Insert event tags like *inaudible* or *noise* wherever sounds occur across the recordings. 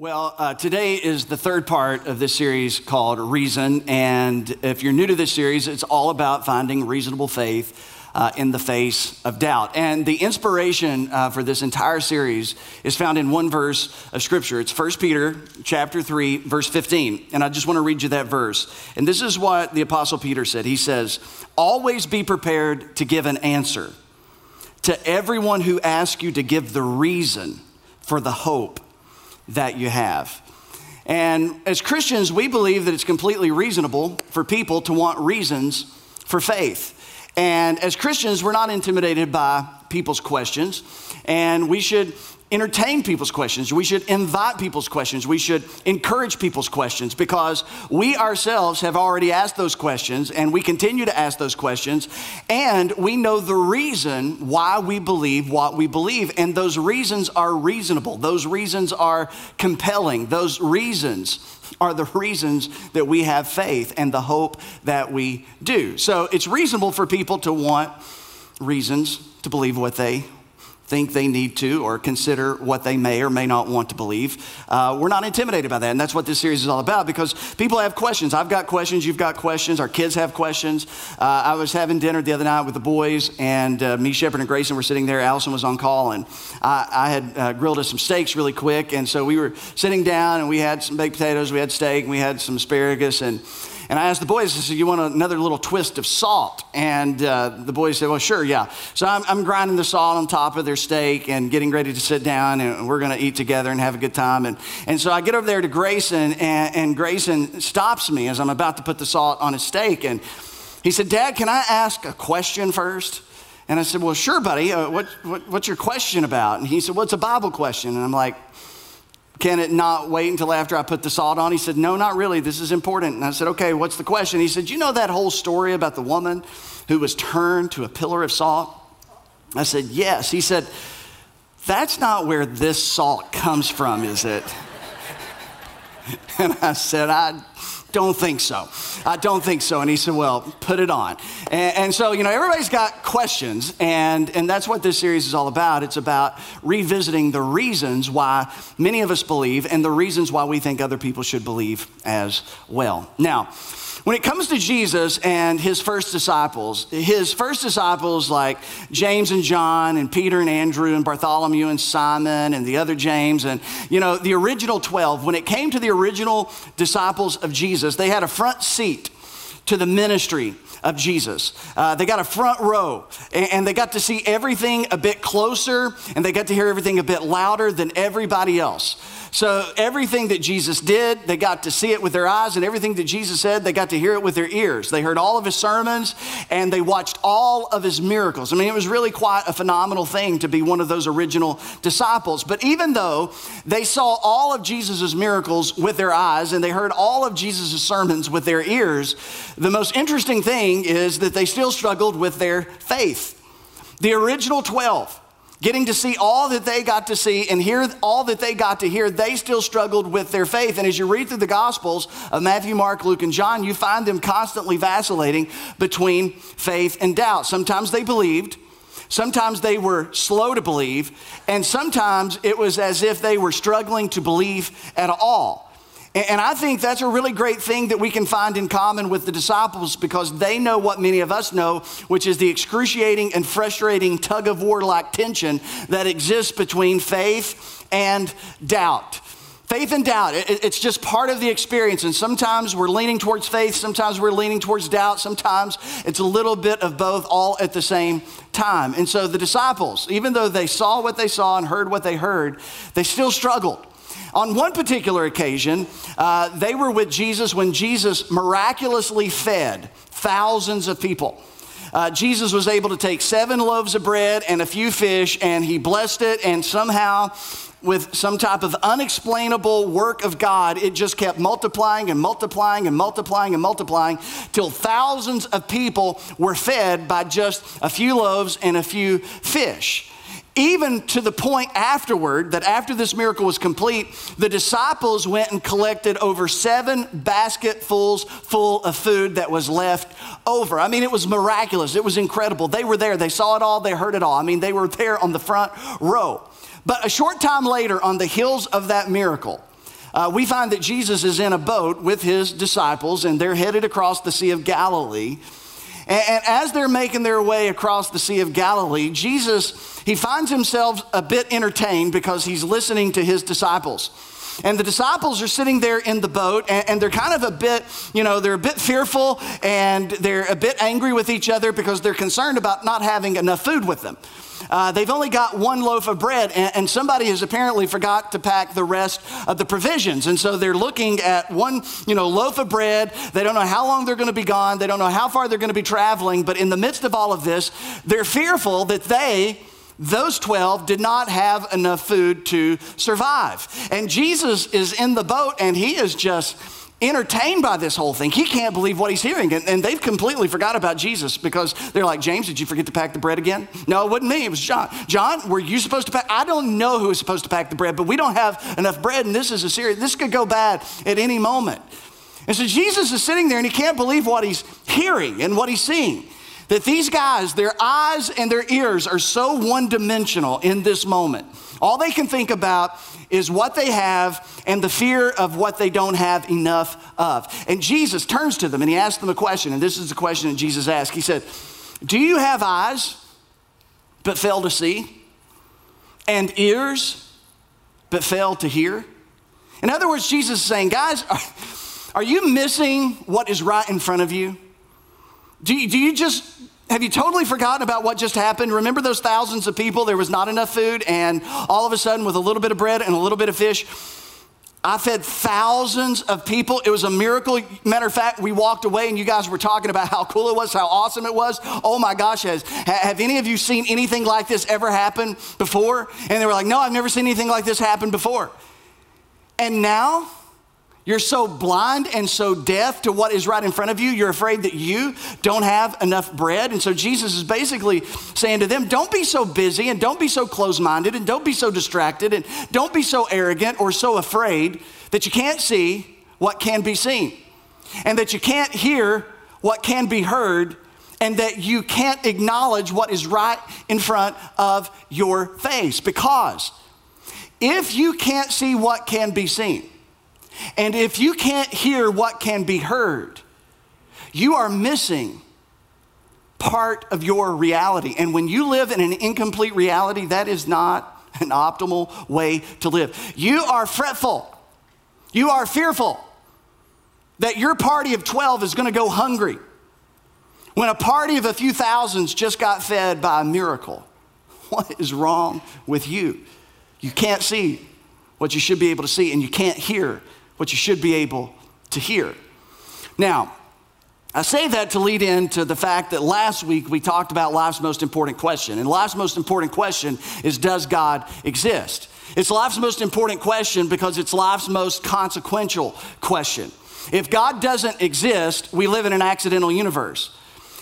Well, uh, today is the third part of this series called Reason. And if you're new to this series, it's all about finding reasonable faith uh, in the face of doubt. And the inspiration uh, for this entire series is found in one verse of Scripture. It's 1 Peter chapter 3, verse 15. And I just want to read you that verse. And this is what the Apostle Peter said. He says, Always be prepared to give an answer to everyone who asks you to give the reason for the hope that you have. And as Christians, we believe that it's completely reasonable for people to want reasons for faith. And as Christians, we're not intimidated by people's questions, and we should entertain people's questions. We should invite people's questions. We should encourage people's questions because we ourselves have already asked those questions and we continue to ask those questions. And we know the reason why we believe what we believe. And those reasons are reasonable, those reasons are compelling, those reasons are the reasons that we have faith and the hope that we do. So it's reasonable for people to want reasons to believe what they think they need to or consider what they may or may not want to believe. Uh, we're not intimidated by that. And that's what this series is all about because people have questions. I've got questions. You've got questions. Our kids have questions. Uh, I was having dinner the other night with the boys, and uh, me, Shepard, and Grayson were sitting there. Allison was on call, and I, I had uh, grilled us some steaks really quick. And so we were sitting down, and we had some baked potatoes, we had steak, and we had some asparagus. And and I asked the boys, I said, You want another little twist of salt? And uh, the boys said, Well, sure, yeah. So I'm, I'm, grinding the salt on top of their steak and getting ready to sit down, and we're going to eat together and have a good time. And, and so I get over there to Grayson, and, and Grayson stops me as I'm about to put the salt on his steak. And he said, Dad, can I ask a question first? And I said, Well, sure, buddy. Uh, what, what, what's your question about? And he said, Well, it's a Bible question. And I'm like, can it not wait until after I put the salt on? He said, No, not really. This is important. And I said, Okay, what's the question? He said, You know that whole story about the woman who was turned to a pillar of salt? I said, Yes. He said, That's not where this salt comes from, is it? *laughs* And I said, I don't think so. I don't think so. And he said, Well, put it on. And, and, so, you know, everybody's got questions, and, and that's what this series is all about. It's about revisiting the reasons why many of us believe and the reasons why we think other people should believe as well. Now, when it comes to Jesus and his first disciples, his first disciples like James and John and Peter and Andrew and Bartholomew and Simon and the other James and, you know, the original 12, when it came to the original disciples of Jesus, they had a front seat to the ministry of Jesus. Uh, they got a front row and, and, they got to see everything a bit closer and they got to hear everything a bit louder than everybody else. So, everything that Jesus did, they got to see it with their eyes, and everything that Jesus said, they got to hear it with their ears. They heard all of his sermons and they watched all of his miracles. I mean, it was really quite a phenomenal thing to be one of those original disciples. But even though they saw all of Jesus' miracles with their eyes and they heard all of Jesus' sermons with their ears, the most interesting thing is that they still struggled with their faith. The original 12, Getting to see all that they got to see and hear all that they got to hear, they still struggled with their faith. And as you read through the Gospels of Matthew, Mark, Luke, and John, you find them constantly vacillating between faith and doubt. Sometimes they believed, sometimes they were slow to believe, and sometimes it was as if they were struggling to believe at all. And I think that's a really great thing that we can find in common with the disciples because they know what many of us know, which is the excruciating and frustrating tug of war like tension that exists between faith and doubt. Faith and doubt, it's just part of the experience. And sometimes we're leaning towards faith, sometimes we're leaning towards doubt, sometimes it's a little bit of both all at the same time. And so the disciples, even though they saw what they saw and heard what they heard, they still struggled. On one particular occasion, uh, they were with Jesus when Jesus miraculously fed thousands of people. Uh, Jesus was able to take seven loaves of bread and a few fish, and he blessed it, and somehow, with some type of unexplainable work of God, it just kept multiplying and multiplying and multiplying and multiplying till thousands of people were fed by just a few loaves and a few fish even to the point afterward that after this miracle was complete, the disciples went and collected over seven basketfuls full of food that was left over. I mean, it was miraculous. It was incredible. They were there. They saw it all. They heard it all. I mean, they were there on the front row. But a short time later, on the heels of that miracle, uh, we find that Jesus is in a boat with his disciples and they're headed across the Sea of Galilee. And, and as they're making their way across the Sea of Galilee, Jesus, he finds himself a bit entertained because he's listening to his disciples. And the disciples are sitting there in the boat, and, and, they're kind of a bit, you know, they're a bit fearful and they're a bit angry with each other because they're concerned about not having enough food with them. Uh, they've only got one loaf of bread, and, and, somebody has apparently forgot to pack the rest of the provisions. And so they're looking at one, you know, loaf of bread. They don't know how long they're going to be gone. They don't know how far they're going to be traveling. But in the midst of all of this, they're fearful that they those 12 did not have enough food to survive. And Jesus is in the boat and he is just entertained by this whole thing. He can't believe what he's hearing. And, and, they've completely forgot about Jesus because they're like, James, did you forget to pack the bread again? No, it wasn't me. It was John. John, were you supposed to pack? I don't know who was supposed to pack the bread, but we don't have enough bread. And this is a serious, this could go bad at any moment. And so Jesus is sitting there and he can't believe what he's hearing and what he's seeing. That these guys, their eyes and their ears are so one dimensional in this moment. All they can think about is what they have and the fear of what they don't have enough of. And Jesus turns to them and he asks them a question. And this is the question that Jesus asked. He said, Do you have eyes but fail to see? And ears but fail to hear? In other words, Jesus is saying, Guys, are, you missing what is right in front of you? Do you, do you just have you totally forgotten about what just happened? Remember those thousands of people? There was not enough food, and all of a sudden, with a little bit of bread and a little bit of fish, I fed thousands of people. It was a miracle. Matter of fact, we walked away and you guys were talking about how cool it was, how awesome it was. Oh my gosh, has, have any of you seen anything like this ever happen before? And they were like, no, I've never seen anything like this happen before. And now, you're so blind and so deaf to what is right in front of you, you're afraid that you don't have enough bread. And so Jesus is basically saying to them, don't be so busy and don't be so close minded and don't be so distracted and don't be so arrogant or so afraid that you can't see what can be seen and that you can't hear what can be heard and that you can't acknowledge what is right in front of your face. Because if you can't see what can be seen, and if you can't hear what can be heard, you are missing part of your reality. And when you live in an incomplete reality, that is not an optimal way to live. You are fretful, you are fearful that your party of 12 is going to go hungry when a party of a few thousands just got fed by a miracle. *laughs* What is wrong with you? You can't see what you should be able to see, and you can't hear what you should be able to hear. Now, I say that to lead into the fact that last week we talked about life's most important question. And life's most important question is Does God exist? It's life's most important question because it's life's most consequential question. If God doesn't exist, we live in an accidental universe.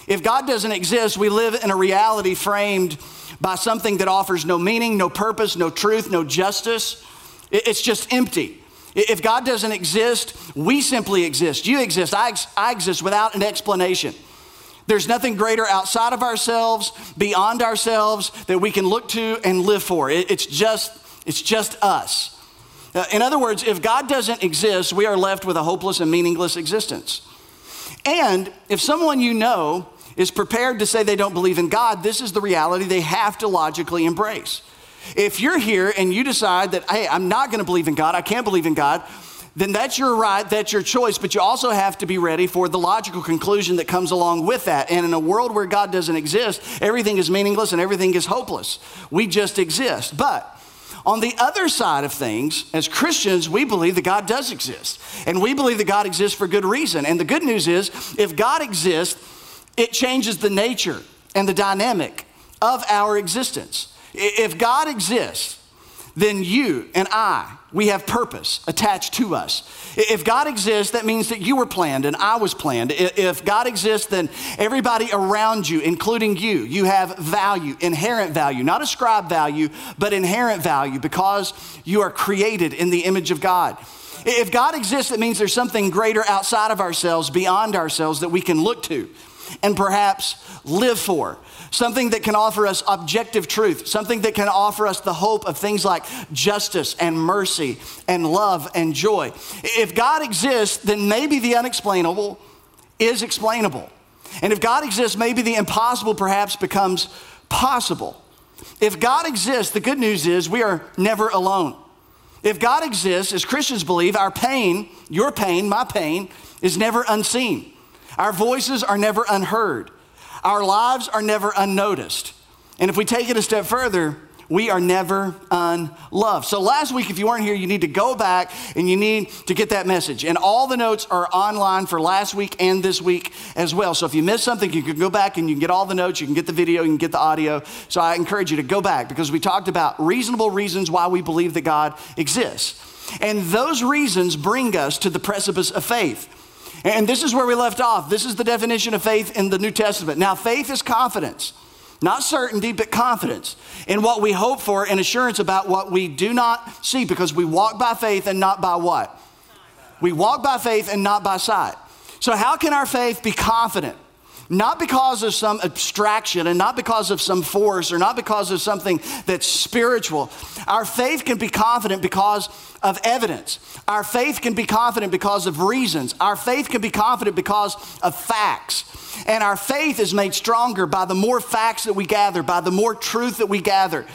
If God doesn't exist, we live in a reality framed by something that offers no meaning, no purpose, no truth, no justice. It's just empty. If God doesn't exist, we simply exist. You exist. I, I exist without an explanation. There's nothing greater outside of ourselves, beyond ourselves, that we can look to and live for. It, it's, just, it's just us. Uh, in other words, if God doesn't exist, we are left with a hopeless and meaningless existence. And if someone you know is prepared to say they don't believe in God, this is the reality they have to logically embrace. If you're here and you decide that, hey, I'm not going to believe in God, I can't believe in God, then that's your right, that's your choice, but you also have to be ready for the logical conclusion that comes along with that. And in a world where God doesn't exist, everything is meaningless and everything is hopeless. We just exist. But on the other side of things, as Christians, we believe that God does exist. And we believe that God exists for good reason. And the good news is, if God exists, it changes the nature and the dynamic of our existence. If God exists, then you and I, we have purpose attached to us. If God exists, that means that you were planned and I was planned. If God exists, then everybody around you, including you, you have value, inherent value, not ascribed value, but inherent value because you are created in the image of God. If God exists, it means there's something greater outside of ourselves, beyond ourselves, that we can look to and perhaps live for. Something that can offer us objective truth, something that can offer us the hope of things like justice and mercy and love and joy. If God exists, then maybe the unexplainable is explainable. And if God exists, maybe the impossible perhaps becomes possible. If God exists, the good news is we are never alone. If God exists, as Christians believe, our pain, your pain, my pain, is never unseen. Our voices are never unheard. Our lives are never unnoticed. And if we take it a step further, we are never unloved. So last week, if you weren't here, you need to go back and you need to get that message. And all the notes are online for last week and this week as well. So if you missed something, you can go back and you can get all the notes, you can get the video, you can get the audio. So I encourage you to go back because we talked about reasonable reasons why we believe that God exists. And those reasons bring us to the precipice of faith. And this is where we left off. This is the definition of faith in the New Testament. Now, faith is confidence, not certainty, but confidence in what we hope for and assurance about what we do not see because we walk by faith and not by what? We walk by faith and not by sight. So, how can our faith be confident? Not because of some abstraction and not because of some force or not because of something that's spiritual. Our faith can be confident because of evidence. Our faith can be confident because of reasons. Our faith can be confident because of facts. And our faith is made stronger by the more facts that we gather, by the more truth that we gather.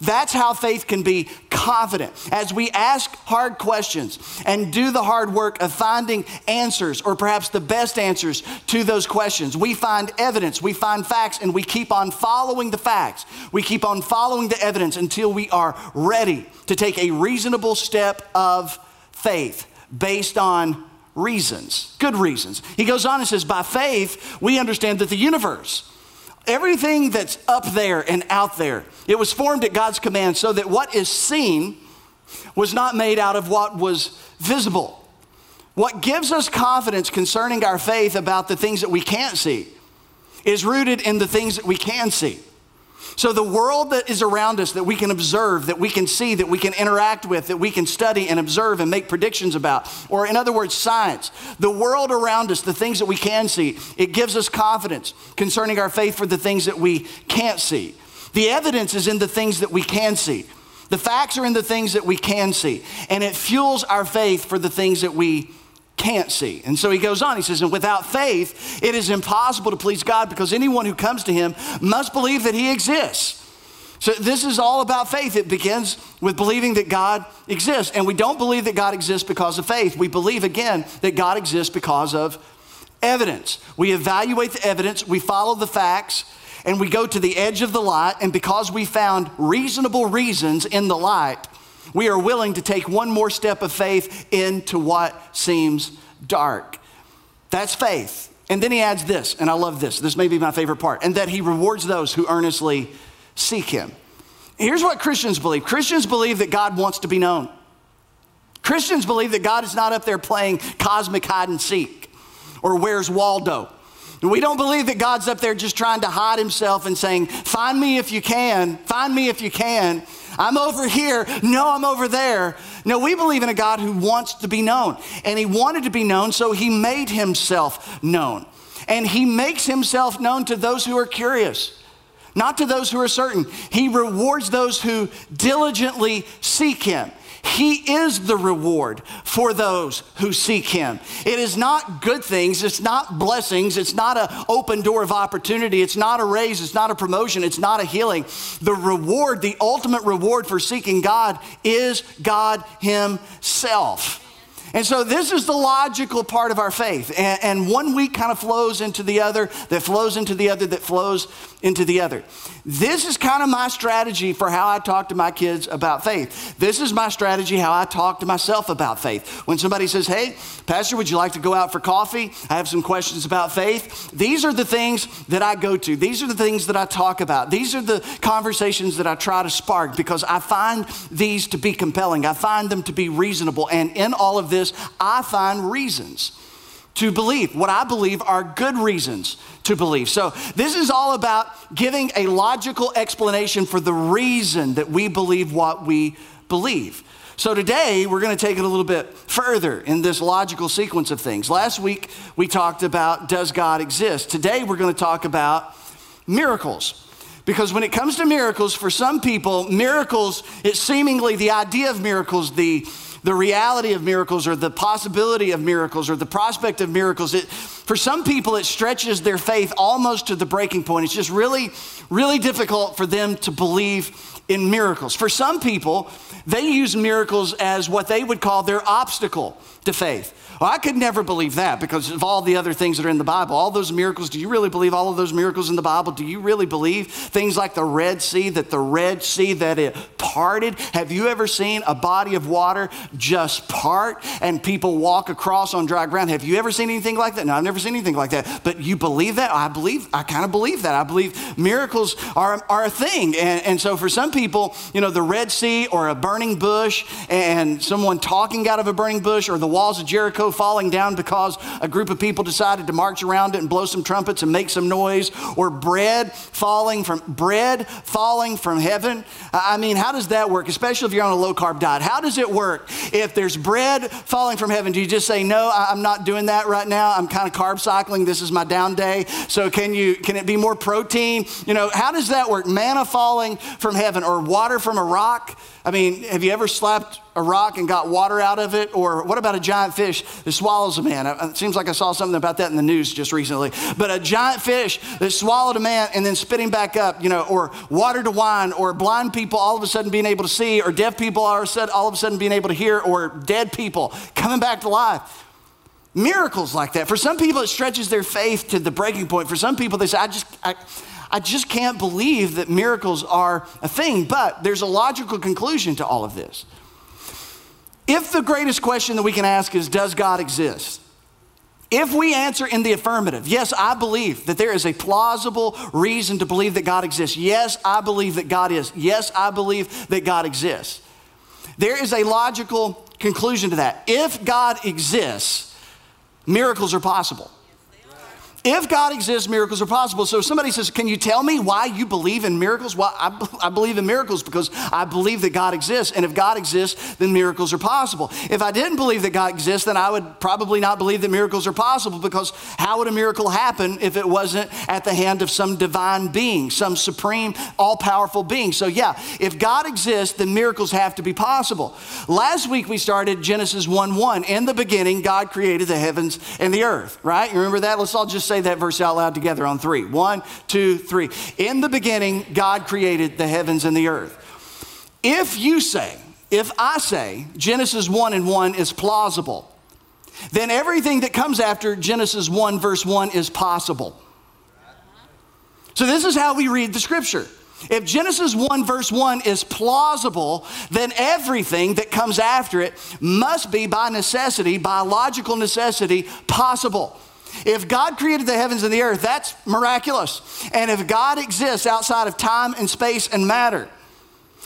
That's how faith can be confident. As we ask hard questions and do the hard work of finding answers, or perhaps the best answers to those questions, we find evidence, we find facts, and we keep on following the facts. We keep on following the evidence until we are ready to take a reasonable step of faith based on reasons, good reasons. He goes on and says, By faith, we understand that the universe, Everything that's up there and out there, it was formed at God's command so that what is seen was not made out of what was visible. What gives us confidence concerning our faith about the things that we can't see is rooted in the things that we can see. So, the world that is around us that we can observe, that we can see, that we can interact with, that we can study and observe and make predictions about, or in other words, science, the world around us, the things that we can see, it gives us confidence concerning our faith for the things that we can't see. The evidence is in the things that we can see. The facts are in the things that we can see. And it fuels our faith for the things that we can't see. And so he goes on, he says, and without faith, it is impossible to please God because anyone who comes to him must believe that he exists. So this is all about faith. It begins with believing that God exists. And we don't believe that God exists because of faith. We believe, again, that God exists because of evidence. We evaluate the evidence, we follow the facts, and we go to the edge of the light. And because we found reasonable reasons in the light, we are willing to take one more step of faith into what seems dark. That's faith. And then he adds this, and I love this. This may be my favorite part, and that he rewards those who earnestly seek him. Here's what Christians believe Christians believe that God wants to be known. Christians believe that God is not up there playing cosmic hide and seek or where's Waldo. We don't believe that God's up there just trying to hide himself and saying, Find me if you can, find me if you can. I'm over here. No, I'm over there. No, we believe in a God who wants to be known. And he wanted to be known, so he made himself known. And he makes himself known to those who are curious not to those who are certain. He rewards those who diligently seek him. He is the reward for those who seek Him. It is not good things, it's not blessings, it's not an open door of opportunity, it's not a raise, it's not a promotion, it's not a healing. The reward, the ultimate reward for seeking God is God Himself. And so this is the logical part of our faith. And, and, one week kind of flows into the other, that flows into the other, that flows into the other. This is kind of my strategy for how I talk to my kids about faith. This is my strategy how I talk to myself about faith. When somebody says, Hey, Pastor, would you like to go out for coffee? I have some questions about faith. These are the things that I go to. These are the things that I talk about. These are the conversations that I try to spark because I find these to be compelling. I find them to be reasonable. And in all of this, I find reasons to believe. What I believe are good reasons to believe. So, this is all about giving a logical explanation for the reason that we believe what we believe. So, today we're going to take it a little bit further in this logical sequence of things. Last week we talked about does God exist? Today we're going to talk about miracles. Because when it comes to miracles, for some people, miracles, it's seemingly the idea of miracles, the, the reality of miracles, or the possibility of miracles, or the prospect of miracles. It, for some people, it stretches their faith almost to the breaking point. It's just really, really difficult for them to believe in miracles. For some people, they use miracles as what they would call their obstacle to faith. Well, I could never believe that because of all the other things that are in the Bible. All those miracles, do you really believe all of those miracles in the Bible? Do you really believe things like the Red Sea, that the Red Sea that it parted? Have you ever seen a body of water just part and people walk across on dry ground? Have you ever seen anything like that? No, I've never seen anything like that. But you believe that? I believe, I kind of believe that. I believe miracles are, are a thing. And, and so for some people, you know, the Red Sea or a burning bush and someone talking out of a burning bush or the walls of Jericho falling down because a group of people decided to march around it and blow some trumpets and make some noise, or bread falling from bread falling from heaven. I mean, how does that work? Especially if you're on a low carb diet. How does it work? If there's bread falling from heaven, do you just say, "No, I'm not doing that right now. I'm kind of carb cycling. This is my down day. So can you can it be more protein? You know, how does that work? Manna falling from heaven or water from a rock? I mean, have you ever slapped a rock and got water out of it? Or what about a giant fish that swallows a man? It seems like I saw something about that in the news just recently. But a giant fish that swallowed a man and then spit him back up, you know, or water to wine, or blind people all of a sudden being able to see, or deaf people all of a sudden being able to hear, or dead people coming back to life. Miracles like that. For some people, it stretches their faith to the breaking point. For some people, they say, I just, I, I just can't believe that miracles are a thing. But there's a logical conclusion to all of this. If the greatest question that we can ask is, Does God exist? If we answer in the affirmative, yes, I believe that there is a plausible reason to believe that God exists. Yes, I believe that God is. Yes, I believe that God exists. There is a logical conclusion to that. If God exists, miracles are possible. If God exists, miracles are possible. So if somebody says, Can you tell me why you believe in miracles? Well, I, I, believe in miracles because I believe that God exists. And if God exists, then miracles are possible. If I didn't believe that God exists, then I would probably not believe that miracles are possible because how would a miracle happen if it wasn't at the hand of some divine being, some supreme, all powerful being? So, yeah, if God exists, then miracles have to be possible. Last week we started Genesis 1 1. In the beginning, God created the heavens and the earth, right? You remember that? Let's all just say that verse out loud together on three. One, two, three. In the beginning, God created the heavens and the earth. If you say, if I say Genesis 1 and 1 is plausible, then everything that comes after Genesis 1, verse 1 is possible. So, this is how we read the scripture. If Genesis 1, verse 1 is plausible, then everything that comes after it must be by necessity, by logical necessity, possible. If God created the heavens and the earth, that's miraculous. And if God exists outside of time and space and matter,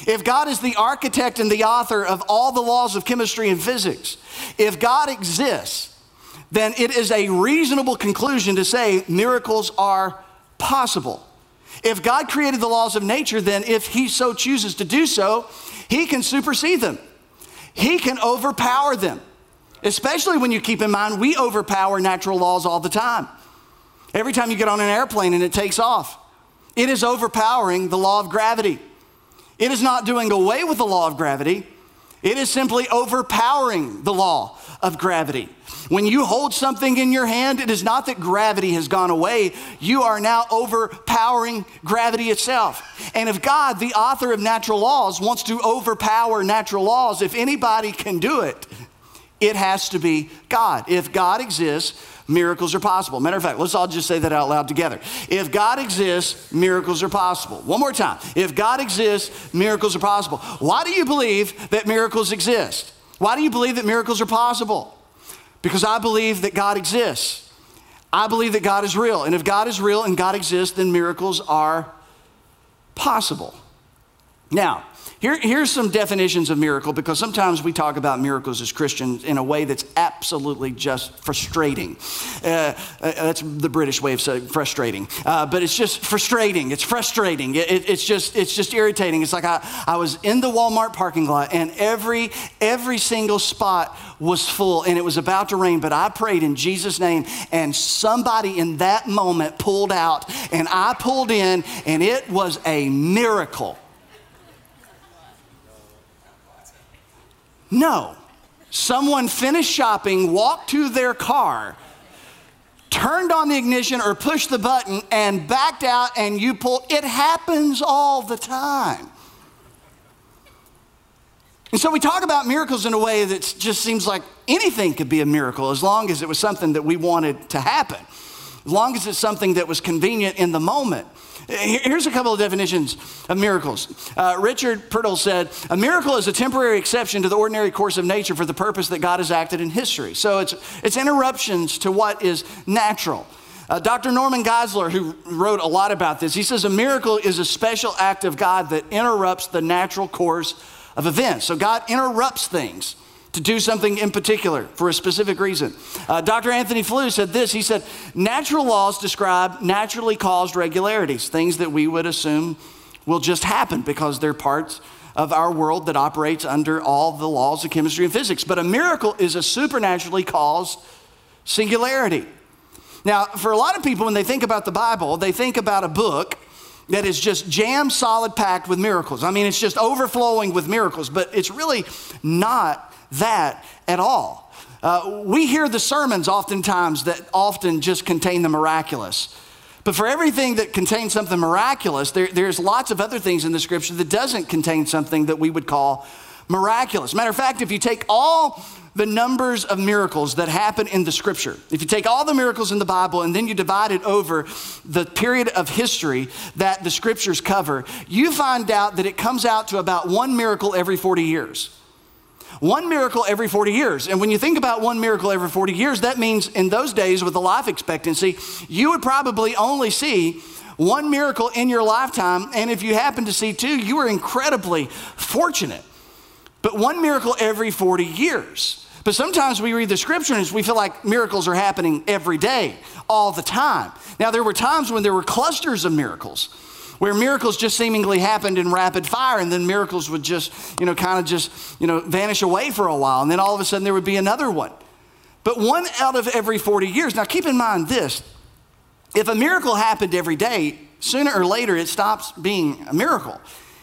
if God is the architect and the author of all the laws of chemistry and physics, if God exists, then it is a reasonable conclusion to say miracles are possible. If God created the laws of nature, then if He so chooses to do so, He can supersede them, He can overpower them. Especially when you keep in mind we overpower natural laws all the time. Every time you get on an airplane and it takes off, it is overpowering the law of gravity. It is not doing away with the law of gravity, it is simply overpowering the law of gravity. When you hold something in your hand, it is not that gravity has gone away. You are now overpowering gravity itself. And if God, the author of natural laws, wants to overpower natural laws, if anybody can do it, it has to be God. If God exists, miracles are possible. Matter of fact, let's all just say that out loud together. If God exists, miracles are possible. One more time. If God exists, miracles are possible. Why do you believe that miracles exist? Why do you believe that miracles are possible? Because I believe that God exists. I believe that God is real. And if God is real and God exists, then miracles are possible. Now, Here, here's some definitions of miracle because sometimes we talk about miracles as Christians in a way that's absolutely just frustrating. Uh, uh, that's the British way of saying frustrating, uh, but it's just frustrating. It's frustrating. It, it, it's just it's just irritating. It's like I, I was in the Walmart parking lot and every every single spot was full and it was about to rain, but I prayed in Jesus' name and somebody in that moment pulled out and I pulled in and it was a miracle. No. Someone finished shopping, walked to their car, turned on the ignition or pushed the button and backed out and you pull. It happens all the time. And so we talk about miracles in a way that just seems like anything could be a miracle as long as it was something that we wanted to happen, as long as it's something that was convenient in the moment. Here's a couple of definitions of miracles. Uh, Richard Purtill said, A miracle is a temporary exception to the ordinary course of nature for the purpose that God has acted in history. So it's, it's interruptions to what is natural. Uh, Dr. Norman Geisler, who wrote a lot about this, he says a miracle is a special act of God that interrupts the natural course of events. So God interrupts things to do something in particular for a specific reason. Uh, Dr. Antony Flew said this he said, Natural laws describe naturally caused regularities, things that we would assume will just happen because they're parts of our world that operates under all the laws of chemistry and physics. But a miracle is a supernaturally caused singularity. Now, for a lot of people, when they think about the Bible, they think about a book that is just jam solid packed with miracles. I mean, it's just overflowing with miracles, but it's really not that at all. Uh, we hear the sermons oftentimes that often just contain the miraculous. But for everything that contains something miraculous, there, there's lots of other things in the scripture that doesn't contain something that we would call miraculous. Matter of fact, if you take all the numbers of miracles that happen in the scripture, if you take all the miracles in the Bible and then you divide it over the period of history that the scriptures cover, you find out that it comes out to about one miracle every 40 years. One miracle every 40 years. And when you think about one miracle every 40 years, that means in those days with the life expectancy, you would probably only see one miracle in your lifetime. And if you happen to see two, you are incredibly fortunate. But one miracle every 40 years. But sometimes we read the scriptures, and we feel like miracles are happening every day, all the time. Now, there were times when there were clusters of miracles where miracles just seemingly happened in rapid fire and then miracles would just, you know, kind of just, you know, vanish away for a while and then all of a sudden there would be another one. But one out of every 40 years. Now keep in mind this. If a miracle happened every day, sooner or later it stops being a miracle.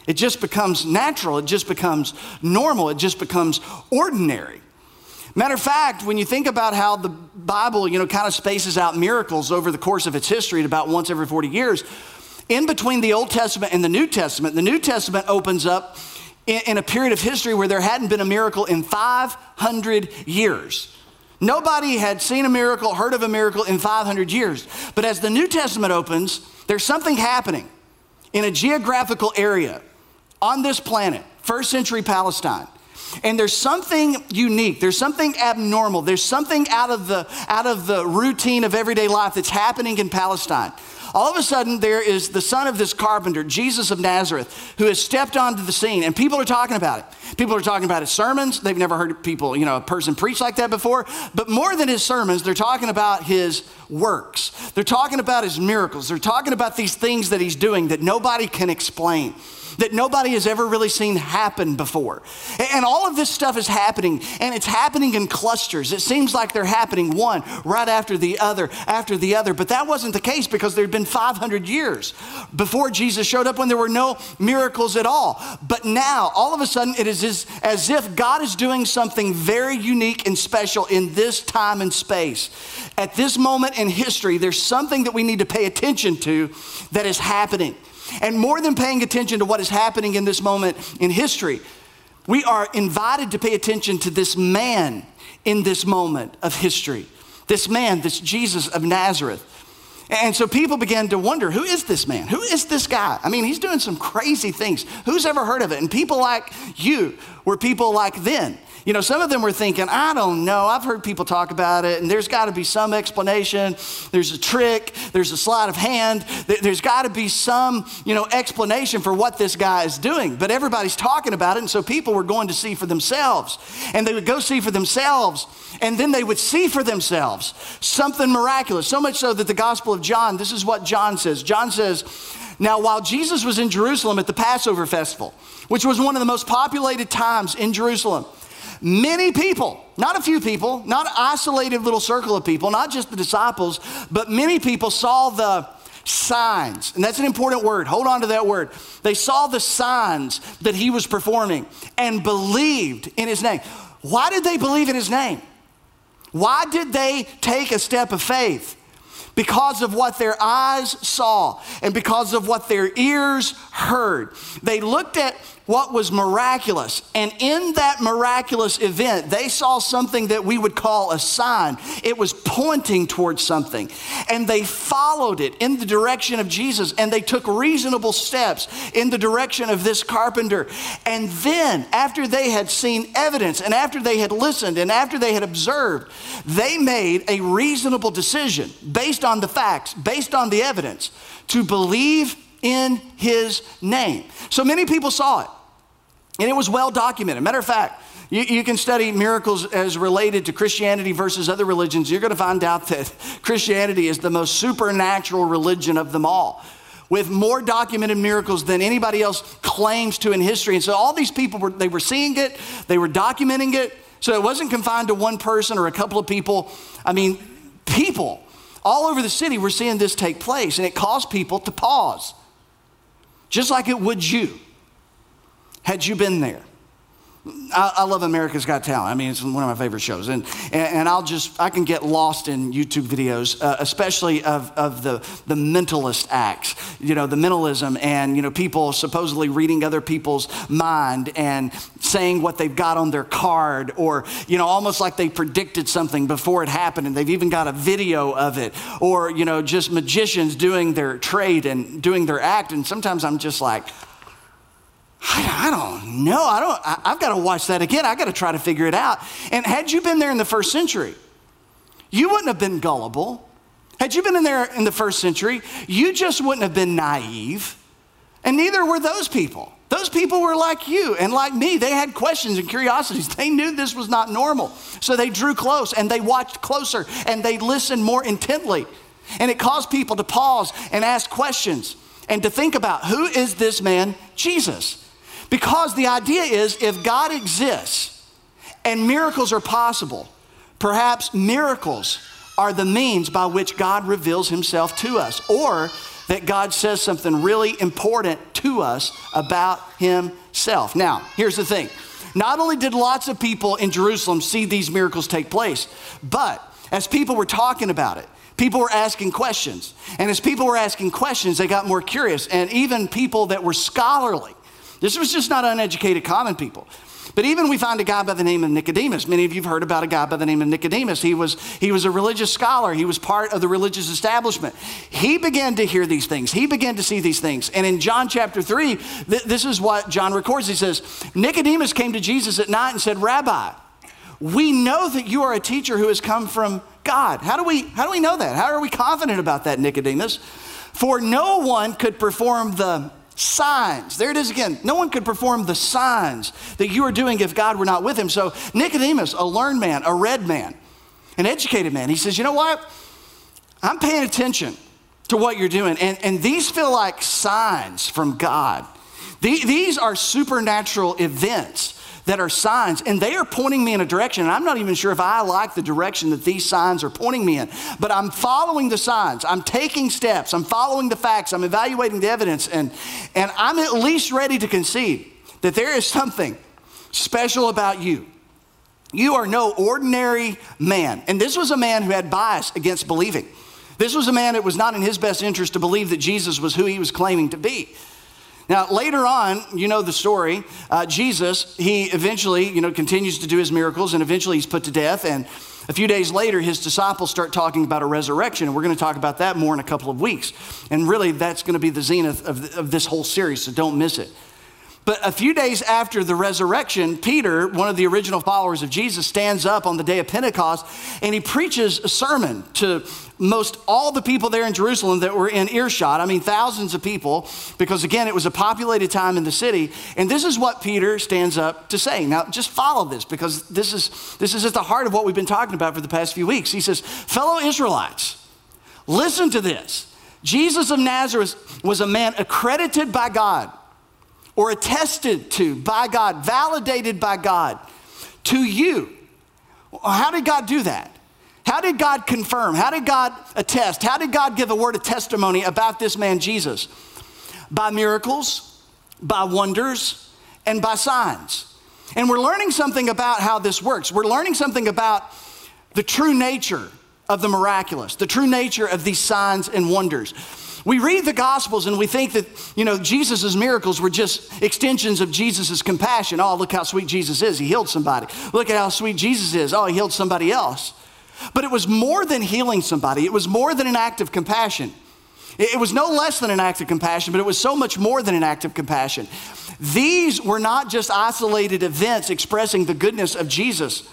It just becomes natural, it just becomes normal, it just becomes ordinary. Matter of fact, when you think about how the Bible, you know, kind of spaces out miracles over the course of its history at about once every 40 years, in between the Old Testament and the New Testament, the New Testament opens up in, in a period of history where there hadn't been a miracle in 500 years. Nobody had seen a miracle, heard of a miracle in 500 years. But as the New Testament opens, there's something happening in a geographical area on this planet, first century Palestine. And there's something unique, there's something abnormal, there's something out of the out of the routine of everyday life that's happening in Palestine. All of a sudden, there is the son of this carpenter, Jesus of Nazareth, who has stepped onto the scene, and people are talking about it. People are talking about his sermons. They've never heard people, you know, a person preach like that before. But more than his sermons, they're talking about his works. They're talking about his miracles. They're talking about these things that he's doing that nobody can explain that nobody has ever really seen happen before. And all of this stuff is happening, and it's happening in clusters. It seems like they're happening one right after the other, after the other. But that wasn't the case because there had been 500 years before Jesus showed up when there were no miracles at all. But now, all of a sudden, it is as, as if God is doing something very unique and special in this time and space. At this moment in history, there's something that we need to pay attention to that is happening. And more than paying attention to what is happening in this moment in history, we are invited to pay attention to this man in this moment of history. This man, this Jesus of Nazareth. And so people began to wonder who is this man? Who is this guy? I mean, he's doing some crazy things. Who's ever heard of it? And people like you were people like then. You know, some of them were thinking, I don't know. I've heard people talk about it, and there's got to be some explanation. There's a trick, there's a sleight of hand, there's got to be some, you know, explanation for what this guy is doing. But everybody's talking about it, and so people were going to see for themselves. And they would go see for themselves, and then they would see for themselves something miraculous. So much so that the Gospel of John, this is what John says. John says, Now, while Jesus was in Jerusalem at the Passover festival, which was one of the most populated times in Jerusalem, Many people, not a few people, not an isolated little circle of people, not just the disciples, but many people saw the signs. And that's an important word. Hold on to that word. They saw the signs that he was performing and believed in his name. Why did they believe in his name? Why did they take a step of faith? Because of what their eyes saw and because of what their ears heard. They looked at what was miraculous. And in that miraculous event, they saw something that we would call a sign. It was pointing towards something. And they followed it in the direction of Jesus and they took reasonable steps in the direction of this carpenter. And then, after they had seen evidence and after they had listened and after they had observed, they made a reasonable decision based on the facts, based on the evidence, to believe in his name. So many people saw it, and it was well documented. Matter of fact, you, you, can study miracles as related to Christianity versus other religions. You're going to find out that *laughs* Christianity is the most supernatural religion of them all, with more documented miracles than anybody else claims to in history. And so all these people were they were seeing it, they were documenting it. So it wasn't confined to one person or a couple of people. I mean, people all over the city we're seeing this take place, and it caused people to pause just like it would you had you been there. I, love America's Got Talent. I mean, it's one of my favorite shows. And, and, and I'll just, I can get lost in YouTube videos, uh, especially of, of the, the mentalist acts, you know, the mentalism and, you know, people supposedly reading other people's mind and saying what they've got on their card or, you know, almost like they predicted something before it happened and they've even got a video of it or, you know, just magicians doing their trade and doing their act. And sometimes I'm just like, I, don't know. I don't, I, I've got to watch that again. I've got to try to figure it out. And had you been there in the first century, you wouldn't have been gullible. Had you been in there in the first century, you just wouldn't have been naive. And neither were those people. Those people were like you and like me. They had questions and curiosities. They knew this was not normal. So they drew close and they watched closer and they listened more intently. And it caused people to pause and ask questions and to think about who is this man, Jesus? Because the idea is if God exists and miracles are possible, perhaps miracles are the means by which God reveals himself to us, or that God says something really important to us about himself. Now, here's the thing not only did lots of people in Jerusalem see these miracles take place, but as people were talking about it, people were asking questions. And as people were asking questions, they got more curious. And even people that were scholarly, this was just not uneducated common people. But even we find a guy by the name of Nicodemus. Many of you have heard about a guy by the name of Nicodemus. He was, he was a religious scholar, he was part of the religious establishment. He began to hear these things, he began to see these things. And in John chapter 3, th- this is what John records. He says, Nicodemus came to Jesus at night and said, Rabbi, we know that you are a teacher who has come from God. How do we, how do we know that? How are we confident about that, Nicodemus? For no one could perform the signs. There it is again. No one could perform the signs that you are doing if God were not with him. So, Nicodemus, a learned man, a read man, an educated man, he says, You know what? I'm paying attention to what you're doing. And, and these feel like signs from God. These are supernatural events that are signs, and they are pointing me in a direction. And I'm not even sure if I like the direction that these signs are pointing me in, but I'm following the signs. I'm taking steps. I'm following the facts. I'm evaluating the evidence, and, and I'm at least ready to concede that there is something special about you. You are no ordinary man. And this was a man who had bias against believing. This was a man that was not in his best interest to believe that Jesus was who he was claiming to be. Now, later on, you know the story. Uh, Jesus, he eventually, you know, continues to do his miracles and eventually he's put to death. And a few days later, his disciples start talking about a resurrection. And we're going to talk about that more in a couple of weeks. And really, that's going to be the zenith of, of this whole series, so don't miss it. But a few days after the resurrection, Peter, one of the original followers of Jesus, stands up on the day of Pentecost and he preaches a sermon to most all the people there in Jerusalem that were in earshot. I mean, thousands of people, because again, it was a populated time in the city. And this is what Peter stands up to say. Now, just follow this because this is, this is at the heart of what we've been talking about for the past few weeks. He says, Fellow Israelites, listen to this. Jesus of Nazareth was a man accredited by God or attested to by God, validated by God to you. How did God do that? How did God confirm? How did God attest? How did God give a word of testimony about this man Jesus? By miracles, by wonders, and by signs. And we're learning something about how this works. We're learning something about the true nature of the miraculous, the true nature of these signs and wonders. We read the Gospels and we think that, you know, Jesus' miracles were just extensions of Jesus' compassion. Oh, look how sweet Jesus is. He healed somebody. Look at how sweet Jesus is. Oh, he healed somebody else. But it was more than healing somebody, it was more than an act of compassion. It was no less than an act of compassion, but it was so much more than an act of compassion. These were not just isolated events expressing the goodness of Jesus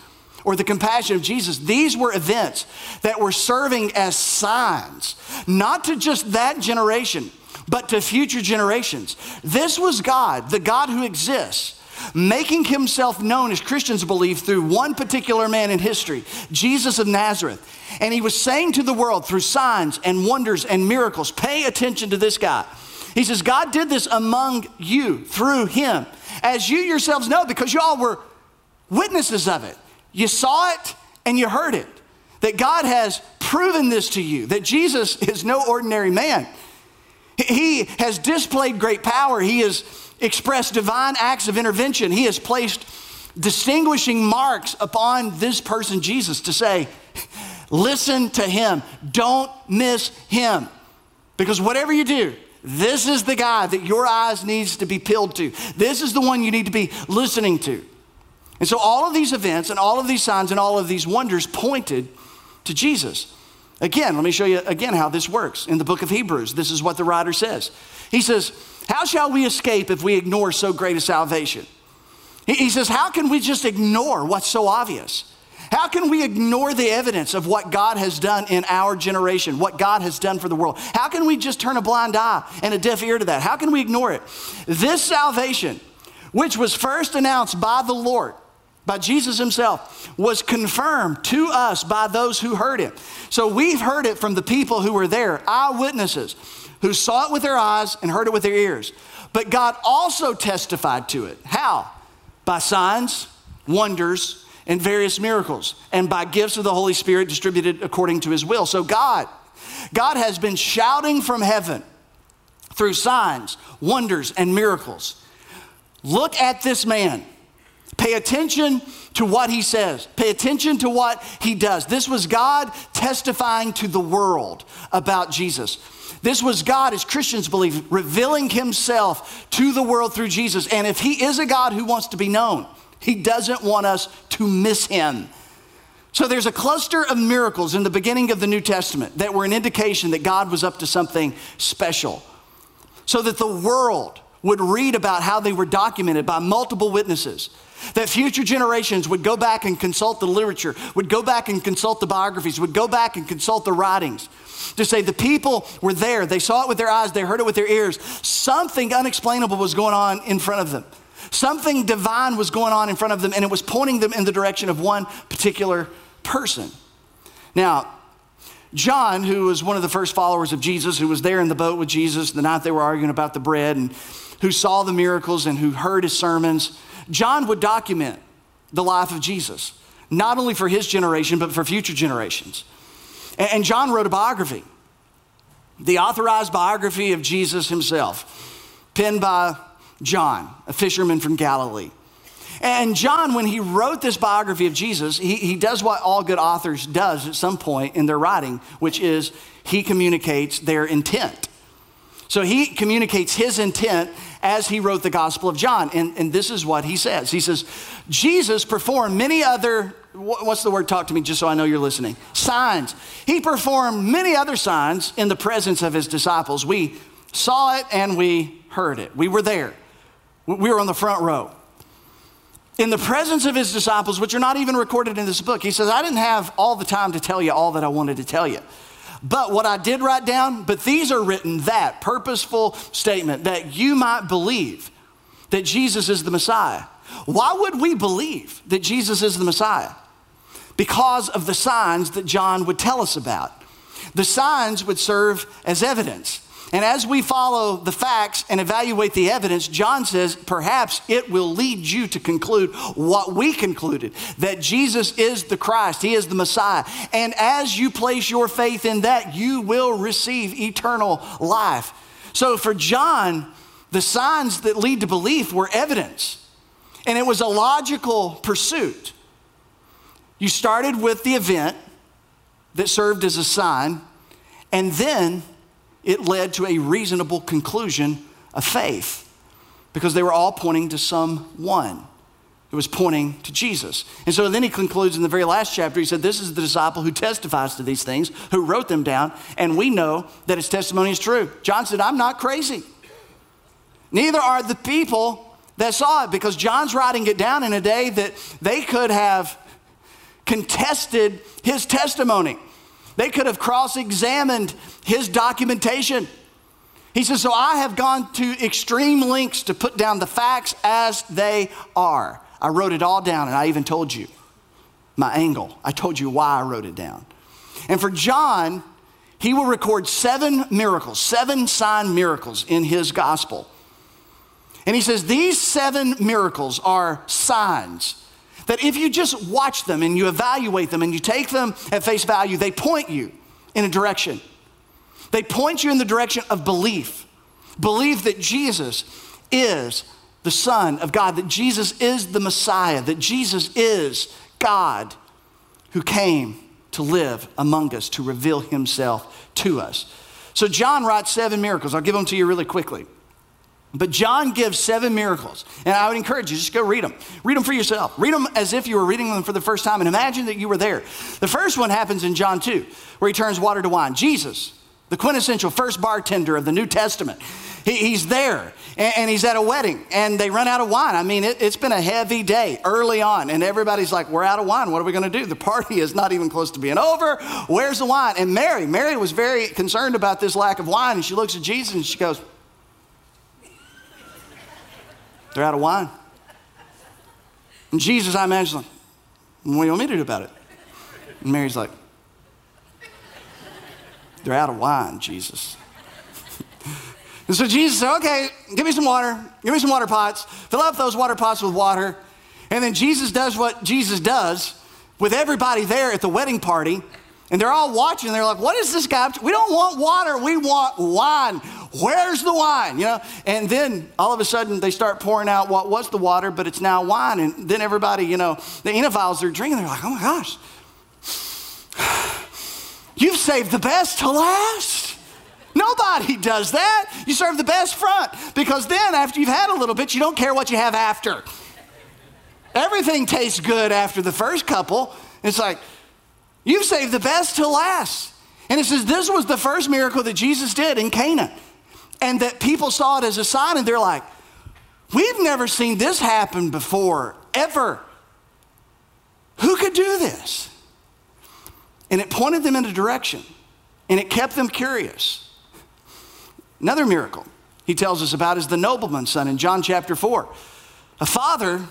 or the compassion of Jesus. These were events that were serving as signs, not to just that generation, but to future generations. This was God, the God who exists, making himself known, as Christians believe, through one particular man in history, Jesus of Nazareth. And he was saying to the world through signs and wonders and miracles, pay attention to this guy. He says, God did this among you through him, as you yourselves know, because y'all were witnesses of it. You saw it and you heard it. That God has proven this to you, that Jesus is no ordinary man. He has displayed great power. He has expressed divine acts of intervention. He has placed distinguishing marks upon this person, Jesus, to say, listen to him. Don't miss him. Because whatever you do, this is the guy that your eyes needs to be peeled to. This is the one you need to be listening to. And so all of these events and all of these signs and all of these wonders pointed to Jesus. Again, let me show you again how this works. In the book of Hebrews, this is what the writer says. He says, How shall we escape if we ignore so great a salvation? He says, How can we just ignore what's so obvious? How can we ignore the evidence of what God has done in our generation, what God has done for the world? How can we just turn a blind eye and a deaf ear to that? How can we ignore it? This salvation, which was first announced by the Lord, by Jesus himself, was confirmed to us by those who heard it. So we've heard it from the people who were there, eyewitnesses, who saw it with their eyes and heard it with their ears. But God also testified to it. How? By signs, wonders, and various miracles, and by gifts of the Holy Spirit distributed according to his will. So God, God has been shouting from heaven through signs, wonders, and miracles. Look at this man. Pay attention to what he says. Pay attention to what he does. This was God testifying to the world about Jesus. This was God, as Christians believe, revealing himself to the world through Jesus. And if he is a God who wants to be known, he doesn't want us to miss him. So there's a cluster of miracles in the beginning of the New Testament that were an indication that God was up to something special. So that the world would read about how they were documented by multiple witnesses. That future generations would go back and consult the literature, would go back and consult the biographies, would go back and consult the writings to say the people were there. They saw it with their eyes, they heard it with their ears. Something unexplainable was going on in front of them. Something divine was going on in front of them, and it was pointing them in the direction of one particular person. Now, John, who was one of the first followers of Jesus, who was there in the boat with Jesus the night they were arguing about the bread, and who saw the miracles and who heard his sermons, John would document the life of Jesus, not only for his generation, but for future generations. And John wrote a biography, the authorized biography of Jesus himself, penned by John, a fisherman from Galilee. And John, when he wrote this biography of Jesus, he, he does what all good authors does at some point in their writing, which is he communicates their intent. So he communicates his intent as he wrote the Gospel of John. And, and this is what he says He says, Jesus performed many other, what's the word? Talk to me just so I know you're listening. Signs. He performed many other signs in the presence of his disciples. We saw it and we heard it. We were there. We were on the front row. In the presence of his disciples, which are not even recorded in this book, he says, I didn't have all the time to tell you all that I wanted to tell you. But what I did write down, but these are written that purposeful statement that you might believe that Jesus is the Messiah. Why would we believe that Jesus is the Messiah? Because of the signs that John would tell us about. The signs would serve as evidence. And as we follow the facts and evaluate the evidence, John says perhaps it will lead you to conclude what we concluded that Jesus is the Christ, He is the Messiah. And as you place your faith in that, you will receive eternal life. So for John, the signs that lead to belief were evidence, and it was a logical pursuit. You started with the event that served as a sign, and then it led to a reasonable conclusion of faith because they were all pointing to someone. It was pointing to Jesus. And so then he concludes in the very last chapter, he said, This is the disciple who testifies to these things, who wrote them down, and we know that his testimony is true. John said, I'm not crazy. Neither are the people that saw it, because John's writing it down in a day that they could have contested his testimony. They could have cross examined his documentation. He says, So I have gone to extreme lengths to put down the facts as they are. I wrote it all down, and I even told you my angle. I told you why I wrote it down. And for John, he will record seven miracles, seven sign miracles in his gospel. And he says, These seven miracles are signs that if you just watch them and you evaluate them and you take them at face value, they point you in a direction. They point you in the direction of belief. Believe that Jesus is the Son of God, that Jesus is the Messiah, that Jesus is God who came to live among us, to reveal himself to us. So, John writes seven miracles. I'll give them to you really quickly. But John gives seven miracles, and I would encourage you just go read them. Read them for yourself. Read them as if you were reading them for the first time, and imagine that you were there. The first one happens in John 2, where he turns water to wine. Jesus, the quintessential first bartender of the New Testament, he, he's there, and, and, he's at a wedding, and they run out of wine. I mean, it, it's been a heavy day early on, and everybody's like, "We're out of wine. What are we going to do? The party is not even close to being over. Where's the wine?" And Mary, Mary was very concerned about this lack of wine, and she looks at Jesus and she goes. They're out of wine. And Jesus, I imagine, like, what do you want me to do about it? And Mary's like, they're out of wine, Jesus. *laughs* and so Jesus said, okay, give me some water, give me some water pots, fill up those water pots with water. And then Jesus does what Jesus does with everybody there at the wedding party. And they're all watching. They're like, what is this guy? We don't want water. We want wine. Where's the wine? You know? And then all of a sudden they start pouring out what was the water, but it's now wine. And then everybody, you know, the Enophiles are drinking. They're like, oh my gosh, *sighs* you've saved the best to last. Nobody does that. You serve the best front because then after you've had a little bit, you don't care what you have after. Everything tastes good after the first couple. It's like, you've saved the best to last. And it says this was the first miracle that Jesus did in Cana and that people saw it as a sign and they're like, we've never seen this happen before, ever. Who could do this? And it pointed them in a direction and it kept them curious. Another miracle he tells us about is the nobleman's son in John chapter 4. A father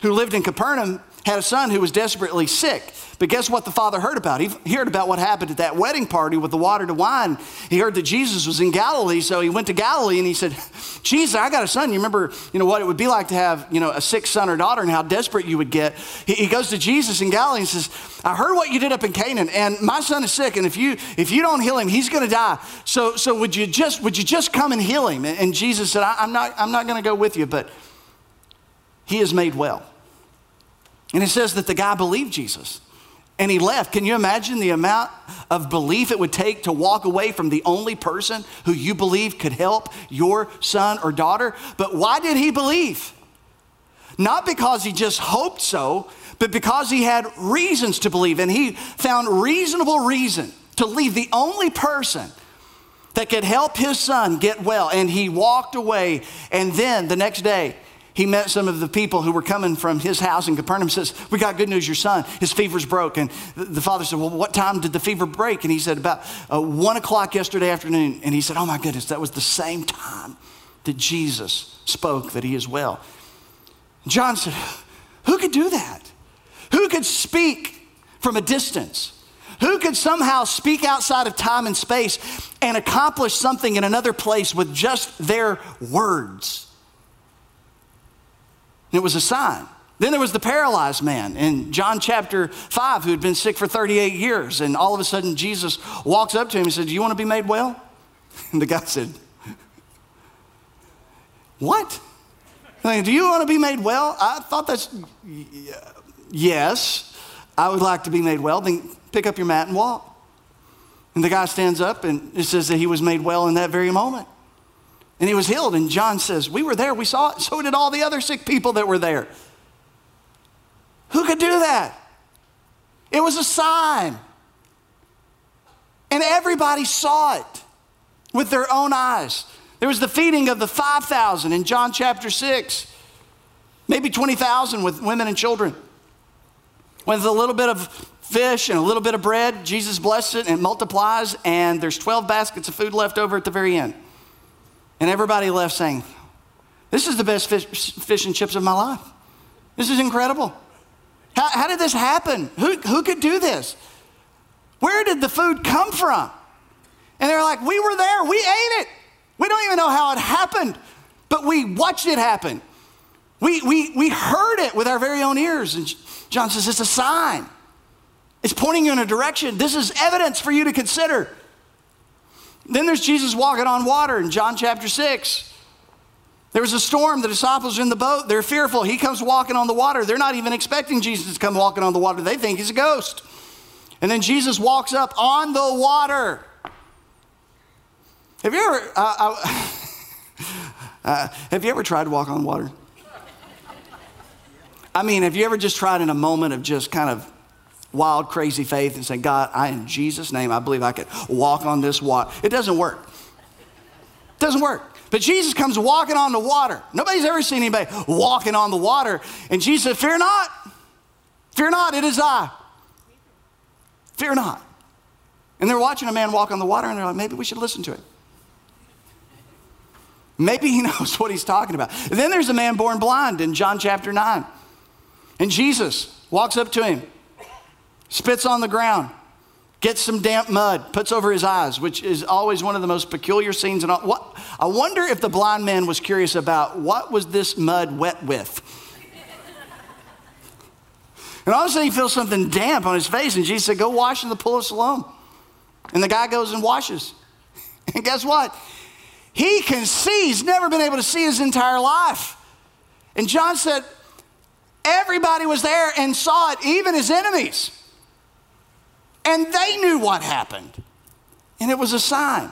who lived in Capernaum had a son who was desperately sick. But guess what the father heard about? He heard about what happened at that wedding party with the water to wine. He heard that Jesus was in Galilee, so he went to Galilee and he said, Jesus, I got a son. You remember, you know, what it would be like to have, you know, a sick son or daughter and how desperate you would get. He, he goes to Jesus in Galilee and says, I heard what you did up in Cana, and my son is sick, and if you if you don't heal him, he's gonna die. So so would you just would you just come and heal him? And Jesus said, I'm not I'm not gonna go with you, but he is made well. And it says that the guy believed Jesus and he left. Can you imagine the amount of belief it would take to walk away from the only person who you believe could help your son or daughter? But why did he believe? Not because he just hoped so, but because he had reasons to believe. And he found reasonable reason to leave the only person that could help his son get well. And he walked away. And then the next day, he met some of the people who were coming from his house in Capernaum says, we got good news, your son, his fever's broke. And the father said, well, what time did the fever break? And he said, about uh, one o'clock yesterday afternoon. And he said, oh my goodness, that was the same time that Jesus spoke that he is well. John said, who could do that? Who could speak from a distance? Who could somehow speak outside of time and space and accomplish something in another place with just their words? And it was a sign. Then there was the paralyzed man in John chapter 5 who had been sick for 38 years. And all of a sudden, Jesus walks up to him and said, Do you want to be made well? *laughs* And the guy said, What? Like, Do you want to be made well? I thought that's, yes, I would like to be made well. Then pick up your mat and walk. And the guy stands up and it says that he was made well in that very moment and he was healed. And John says, We were there, we saw it. So did all the other sick people that were there. Who could do that? It was a sign. And everybody saw it with their own eyes. There was the feeding of the 5,000 in John chapter 6, maybe 20,000 with women and children. With a little bit of fish and a little bit of bread, Jesus blessed it and it multiplies, and there's 12 baskets of food left over at the very end. And everybody left saying, This is the best fish, fish and chips of my life. This is incredible. How, how did this happen? Who, who could do this? Where did the food come from? And they're like, We were there, we ate it. We don't even know how it happened, but we watched it happen. We, we, we heard it with our very own ears. And John says, It's a sign. It's pointing you in a direction. This is evidence for you to consider. Then there's Jesus walking on water in John chapter 6. There was a storm. The disciples are in the boat. They're fearful. He comes walking on the water. They're not even expecting Jesus to come walking on the water. They think he's a ghost. And then Jesus walks up on the water. Have you ever, uh, uh, *laughs* uh, have you ever tried to walk on water? I mean, have you ever just tried in a moment of just kind of wild, crazy faith and say, God, I, in Jesus' name, I believe I could walk on this water. It doesn't work. It doesn't work. But Jesus comes walking on the water. Nobody's ever seen anybody walking on the water. And Jesus said, Fear not. Fear not, it is I. Fear not. And they're watching a man walk on the water and they're like, maybe we should listen to him. Maybe he *laughs* knows what he's talking about. And then there's a man born blind in John chapter 9. And Jesus walks up to him spits on the ground, gets some damp mud, puts over his eyes, which is always one of the most peculiar scenes. And what, I wonder if the blind man was curious about what was this mud wet with. and all of a sudden he feels something damp on his face, and Jesus said, "Go wash in the pool of Siloam." And the guy goes and washes. *laughs* And guess what? He can see. He's never been able to see his entire life. And John said, everybody was there and saw it, even his enemies. And they knew what happened. And it was a sign.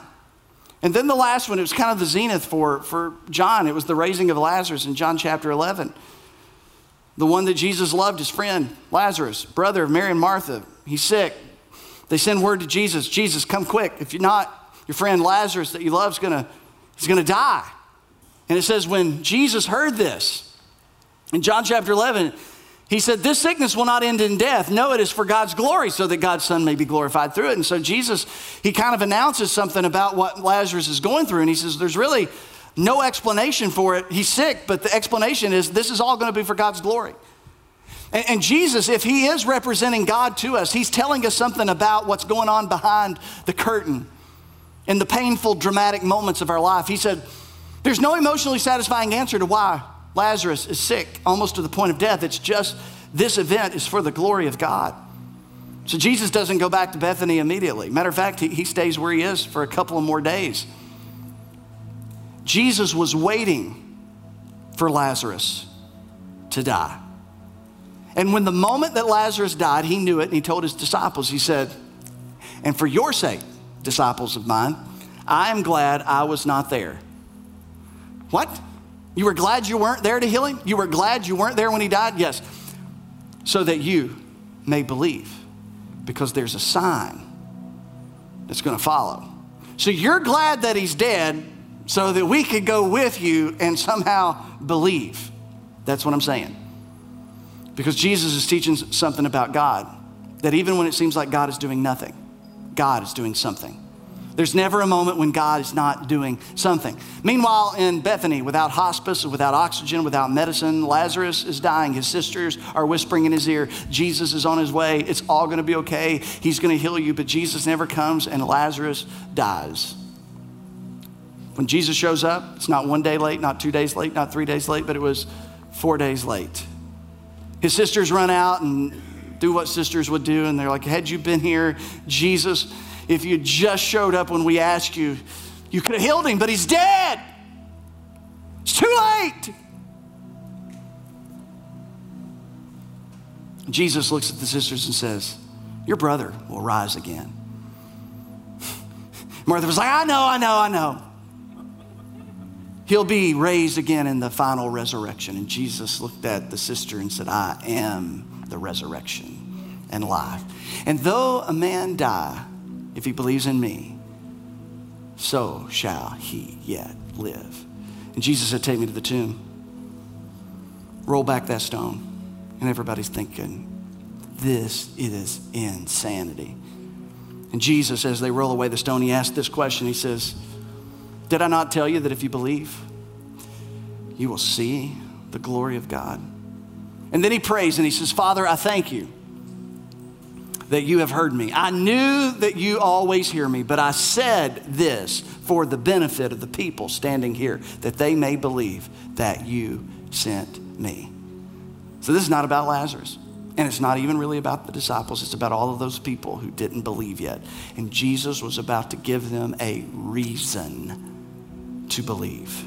And then the last one, it was kind of the zenith for, for John. It was the raising of Lazarus in John chapter 11. The one that Jesus loved, his friend, Lazarus, brother of Mary and Martha. He's sick. They send word to Jesus Jesus, come quick. If you're not, your friend Lazarus that you love is going to die. And it says, when Jesus heard this, in John chapter 11, he said, This sickness will not end in death. No, it is for God's glory, so that God's Son may be glorified through it. And so Jesus, he kind of announces something about what Lazarus is going through. And he says, There's really no explanation for it. He's sick, but the explanation is this is all going to be for God's glory. And, and Jesus, if he is representing God to us, he's telling us something about what's going on behind the curtain in the painful, dramatic moments of our life. He said, There's no emotionally satisfying answer to why Lazarus is sick, almost to the point of death. It's just this event is for the glory of God. So Jesus doesn't go back to Bethany immediately. Matter of fact, he, he stays where he is for a couple of more days. Jesus was waiting for Lazarus to die. And when the moment that Lazarus died, he knew it and he told his disciples, he said, And for your sake, disciples of mine, I am glad I was not there. What? You were glad you weren't there to heal him? You were glad you weren't there when he died? Yes. So that you may believe, because there's a sign that's going to follow. So you're glad that he's dead so that we could go with you and somehow believe. That's what I'm saying. Because Jesus is teaching something about God that even when it seems like God is doing nothing, God is doing something. There's never a moment when God is not doing something. Meanwhile, in Bethany, without hospice, without oxygen, without medicine, Lazarus is dying. His sisters are whispering in his ear, Jesus is on his way. It's all going to be okay. He's going to heal you. But Jesus never comes, and Lazarus dies. When Jesus shows up, it's not one day late, not two days late, not three days late, but it was four days late. His sisters run out and do what sisters would do, and they're like, Had you been here, Jesus, if you just showed up when we asked you, you could have healed him, but he's dead. It's too late. Jesus looks at the sisters and says, Your brother will rise again. *laughs* Martha was like, I know, I know, I know. He'll be raised again in the final resurrection. And Jesus looked at the sister and said, I am the resurrection and life. And though a man die, if he believes in me, so shall he yet live. And Jesus said, Take me to the tomb. Roll back that stone. And everybody's thinking, This is insanity. And Jesus, as they roll away the stone, he asked this question. He says, Did I not tell you that if you believe, you will see the glory of God? And then he prays and he says, Father, I thank you that you have heard me. I knew that you always hear me, but I said this for the benefit of the people standing here, that they may believe that you sent me. So this is not about Lazarus. And it's not even really about the disciples. It's about all of those people who didn't believe yet. And Jesus was about to give them a reason to believe.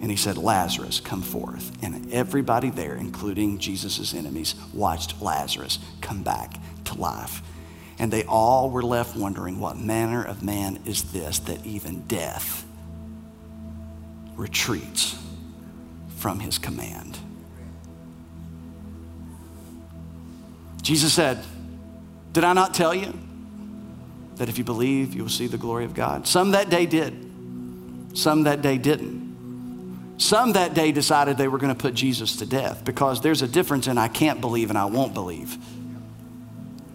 And he said, Lazarus, come forth. And everybody there, including Jesus' enemies, watched Lazarus come back to life. And they all were left wondering, what manner of man is this that even death retreats from his command? Jesus said, Did I not tell you that if you believe, you will see the glory of God? Some that day did, some that day didn't. Some that day decided they were going to put Jesus to death because there's a difference in I can't believe and I won't believe.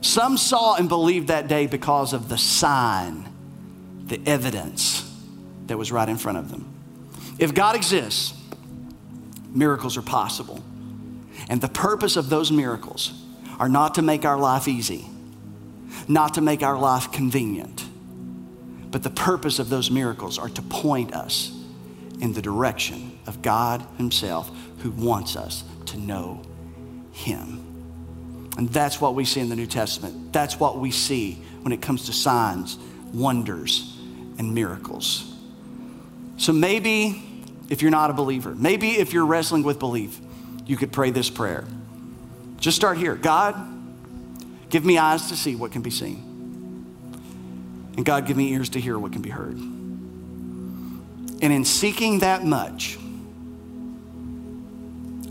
Some saw and believed that day because of the sign, the evidence that was right in front of them. If God exists, miracles are possible. And the purpose of those miracles are not to make our life easy, not to make our life convenient, but the purpose of those miracles are to point us in the direction of God Himself who wants us to know Him. And that's what we see in the New Testament. That's what we see when it comes to signs, wonders, and miracles. So maybe if you're not a believer, maybe if you're wrestling with belief, you could pray this prayer. Just start here God, give me eyes to see what can be seen. And God, give me ears to hear what can be heard. And in seeking that much,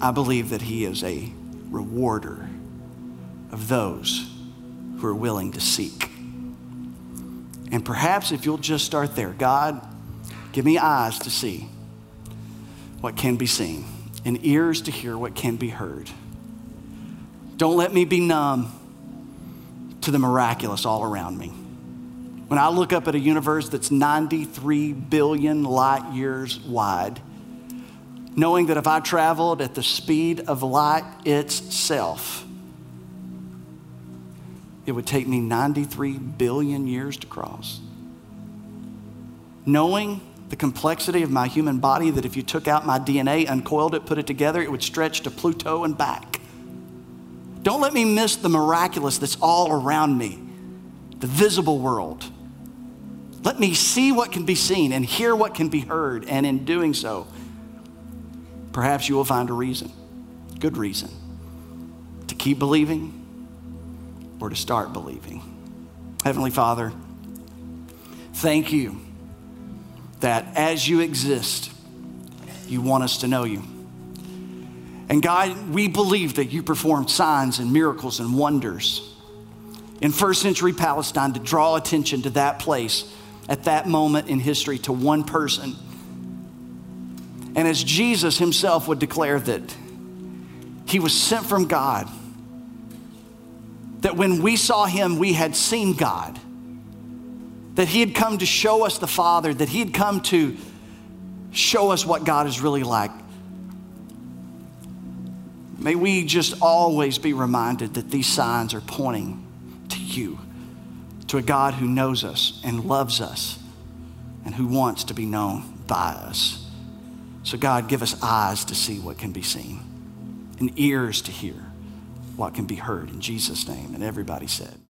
I believe that He is a rewarder of those who are willing to seek. And perhaps if you'll just start there, God, give me eyes to see what can be seen and ears to hear what can be heard. Don't let me be numb to the miraculous all around me. When I look up at a universe that's 93 billion light years wide, knowing that if I traveled at the speed of light itself, it would take me 93 billion years to cross. Knowing the complexity of my human body, that if you took out my DNA, uncoiled it, put it together, it would stretch to Pluto and back. Don't let me miss the miraculous that's all around me, the visible world. Let me see what can be seen and hear what can be heard, and in doing so, perhaps you will find a reason, good reason, to keep believing or to start believing. Heavenly Father, thank you that as you exist, you want us to know you. And God, we believe that you performed signs and miracles and wonders in first century Palestine to draw attention to that place at that moment in history to one person. And as Jesus himself would declare that He was sent from God. That when we saw him, we had seen God. That he had come to show us the Father, that he had come to show us what God is really like. May we just always be reminded that these signs are pointing to you, to a God who knows us and loves us and who wants to be known by us. So, God, give us eyes to see what can be seen and ears to hear what can be heard. In Jesus' name. And everybody said,